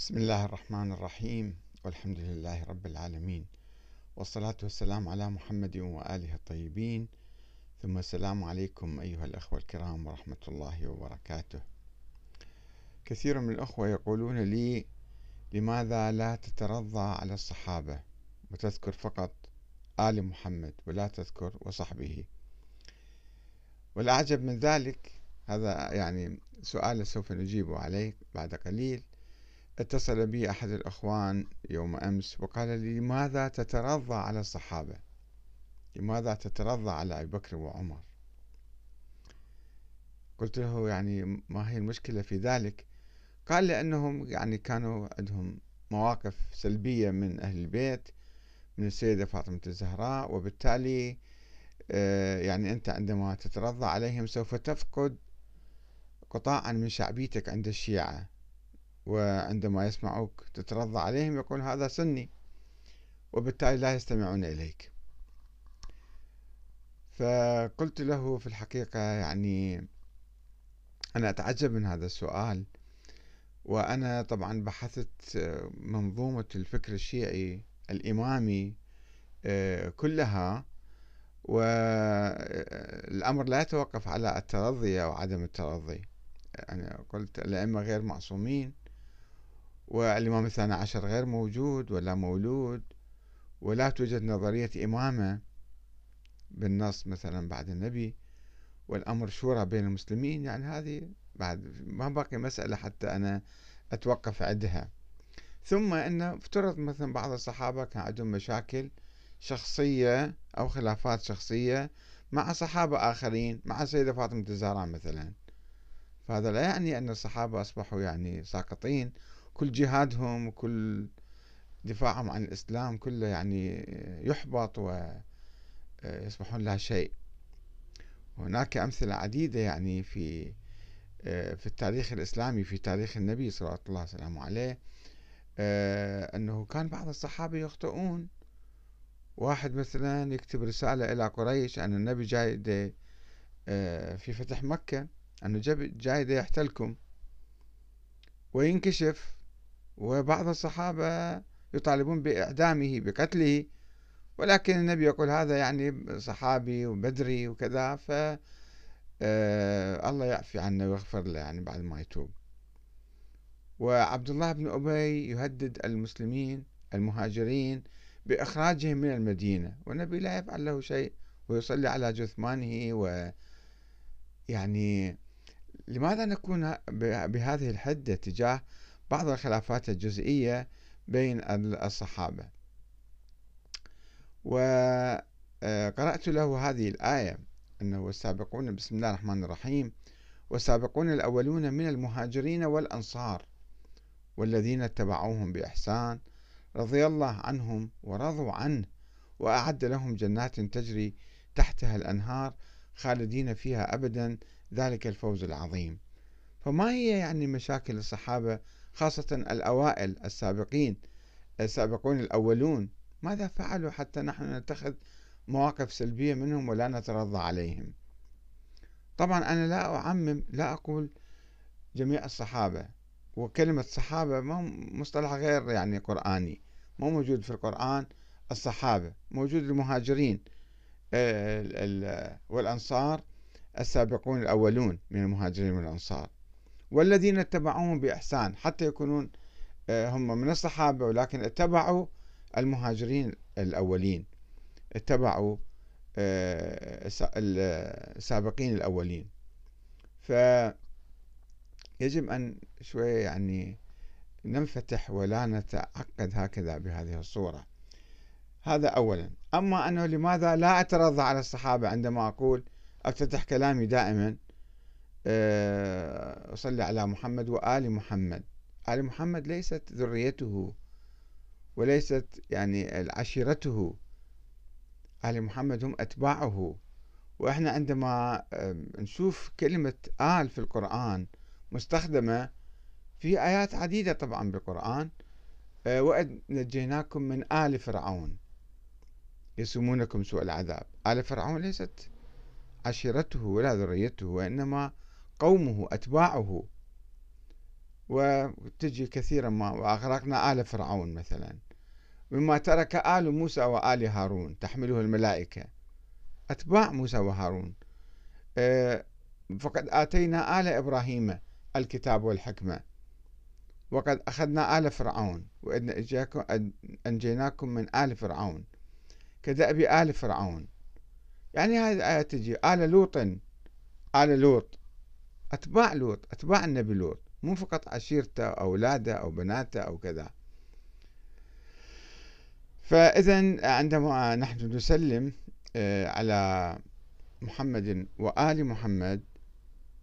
بسم الله الرحمن الرحيم والحمد لله رب العالمين والصلاة والسلام على محمد وآله الطيبين. ثم السلام عليكم أيها الأخوة الكرام ورحمة الله وبركاته. كثير من الأخوة يقولون لي لماذا لا تترضى على الصحابة وتذكر فقط آل محمد ولا تذكر وصحبه؟ والأعجب من ذلك هذا يعني سؤال سوف نجيب عليه بعد قليل اتصل بي أحد الأخوان يوم أمس وقال لي لماذا تترضى على الصحابة؟ لماذا تترضى على أبي بكر وعمر؟ قلت له يعني ما هي المشكلة في ذلك؟ قال لأنهم يعني كانوا عندهم مواقف سلبية من أهل البيت من السيدة فاطمة الزهراء وبالتالي آه، يعني أنت عندما تترضى عليهم سوف تفقد قطاعا من شعبيتك عند الشيعة. وعندما يسمعوك تترضى عليهم يقول هذا سني وبالتالي لا يستمعون إليك. فقلت له في الحقيقة يعني أنا أتعجب من هذا السؤال وأنا طبعا بحثت منظومة الفكر الشيعي الإمامي آه، كلها والأمر لا يتوقف على الترضي أو عدم الترضي. أنا قلت الأئمة غير معصومين والإمام الثاني عشر غير موجود ولا مولود ولا توجد نظرية إمامة بالنص مثلا بعد النبي والأمر شورى بين المسلمين يعني هذه بعد ما باقي مسألة حتى أنا أتوقف عندها. ثم أن افترض مثلا بعض الصحابة كان عندهم مشاكل شخصية أو خلافات شخصية مع صحابة آخرين مع السيدة فاطمة الزهراء مثلا. فهذا لا يعني أن الصحابة أصبحوا يعني ساقطين كل جهادهم وكل دفاعهم عن الإسلام كله يعني يحبط ويصبحون لا شيء. هناك أمثلة عديدة يعني في في التاريخ الإسلامي في تاريخ النبي صلى الله عليه وسلم عليه أنه كان بعض الصحابة يخطئون. واحد مثلا يكتب رسالة إلى قريش أن النبي جاي في فتح مكة أنه جاي يحتلكم. وينكشف. وبعض الصحابة يطالبون بإعدامه بقتله. ولكن النبي يقول هذا يعني صحابي وبدري وكذا ف آه، الله يعفي عنه ويغفر له يعني بعد ما يتوب. وعبد الله بن أبي يهدد المسلمين المهاجرين بإخراجهم من المدينة. والنبي لا يفعل له شيء ويصلي على جثمانه و يعني لماذا نكون بهذه الحدة تجاه بعض الخلافات الجزئية بين الصحابة. وقرأت له هذه الآية أنه السابقون بسم الله الرحمن الرحيم والسابقون الأولون من المهاجرين والأنصار والذين اتبعوهم بإحسان رضي الله عنهم ورضوا عنه وأعد لهم جنات تجري تحتها الأنهار خالدين فيها أبدا ذلك الفوز العظيم. فما هي يعني مشاكل الصحابة خاصة الأوائل السابقين السابقون الأولون. ماذا فعلوا حتى نحن نتخذ مواقف سلبية منهم ولا نترضى عليهم؟ طبعا أنا لا أعمم لا أقول جميع الصحابة وكلمة صحابة ما مصطلح غير يعني قرآني. مو موجود في القرآن الصحابة موجود المهاجرين والأنصار السابقون الأولون من المهاجرين والأنصار. والذين اتبعوهم بإحسان حتى يكونون آه، هم من الصحابة ولكن اتبعوا المهاجرين الأولين. اتبعوا آه، السابقين الأولين. فيجب أن شوية يعني ننفتح ولا نتعقد هكذا بهذه الصورة. هذا أولا. أما أنه لماذا لا أترضى على الصحابة عندما أقول أفتتح كلامي دائما؟ آه، أصلي على محمد وآل محمد. آل محمد ليست ذريته وليست يعني عشيرته. آل محمد هم أتباعه. وإحنا عندما نشوف كلمة آل في القرآن مستخدمة في آيات عديدة طبعا بالقرآن آه، وإذ نجيناكم من آل فرعون. يسومونكم سوء العذاب. آل فرعون ليست عشيرته ولا ذريته وإنما قومه أتباعه. وتجي كثيرا ما وأغرقنا آل فرعون مثلا. مما ترك آل موسى وآل هارون تحمله الملائكة. أتباع موسى وهارون. آه، فقد آتينا آل إبراهيم الكتاب والحكمة. وقد أخذنا آل فرعون وإن أنجيناكم من آل فرعون. كدأب آل فرعون. يعني هذه الآية تجي. آل لوط. آل لوط. أتباع لوط أتباع النبي لوط مو فقط عشيرته أو أولاده أو بناته أو كذا. فإذا عندما نحن نسلم آه، على محمد وآل محمد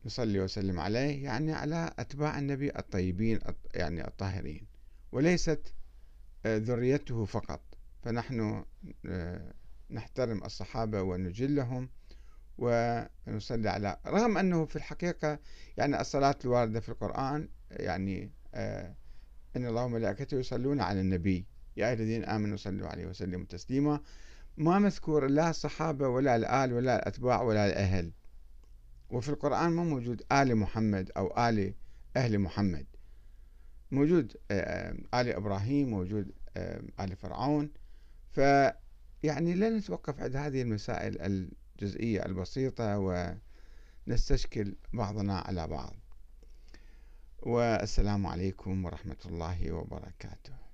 نصلي وسلم عليه يعني على أتباع النبي الطيبين يعني الطاهرين. وليست آه، ذريته فقط. فنحن آه، نحترم الصحابة ونجلهم. ونصلي على. رغم أنه في الحقيقة يعني الصلاة الواردة في القرآن يعني آه، إن الله وملائكته يصلون على النبي. يا أيها الذين آمنوا صلوا عليه وسلموا تسليما. ما مذكور لا الصحابة ولا الآل ولا الأتباع ولا الأهل. وفي القرآن ما موجود آل محمد أو آل أهل محمد. موجود آه، آل إبراهيم موجود آل فرعون. فيعني لا نتوقف عند هذه المسائل الجزئية البسيطة ونستشكل بعضنا على بعض. والسلام عليكم ورحمة الله وبركاته.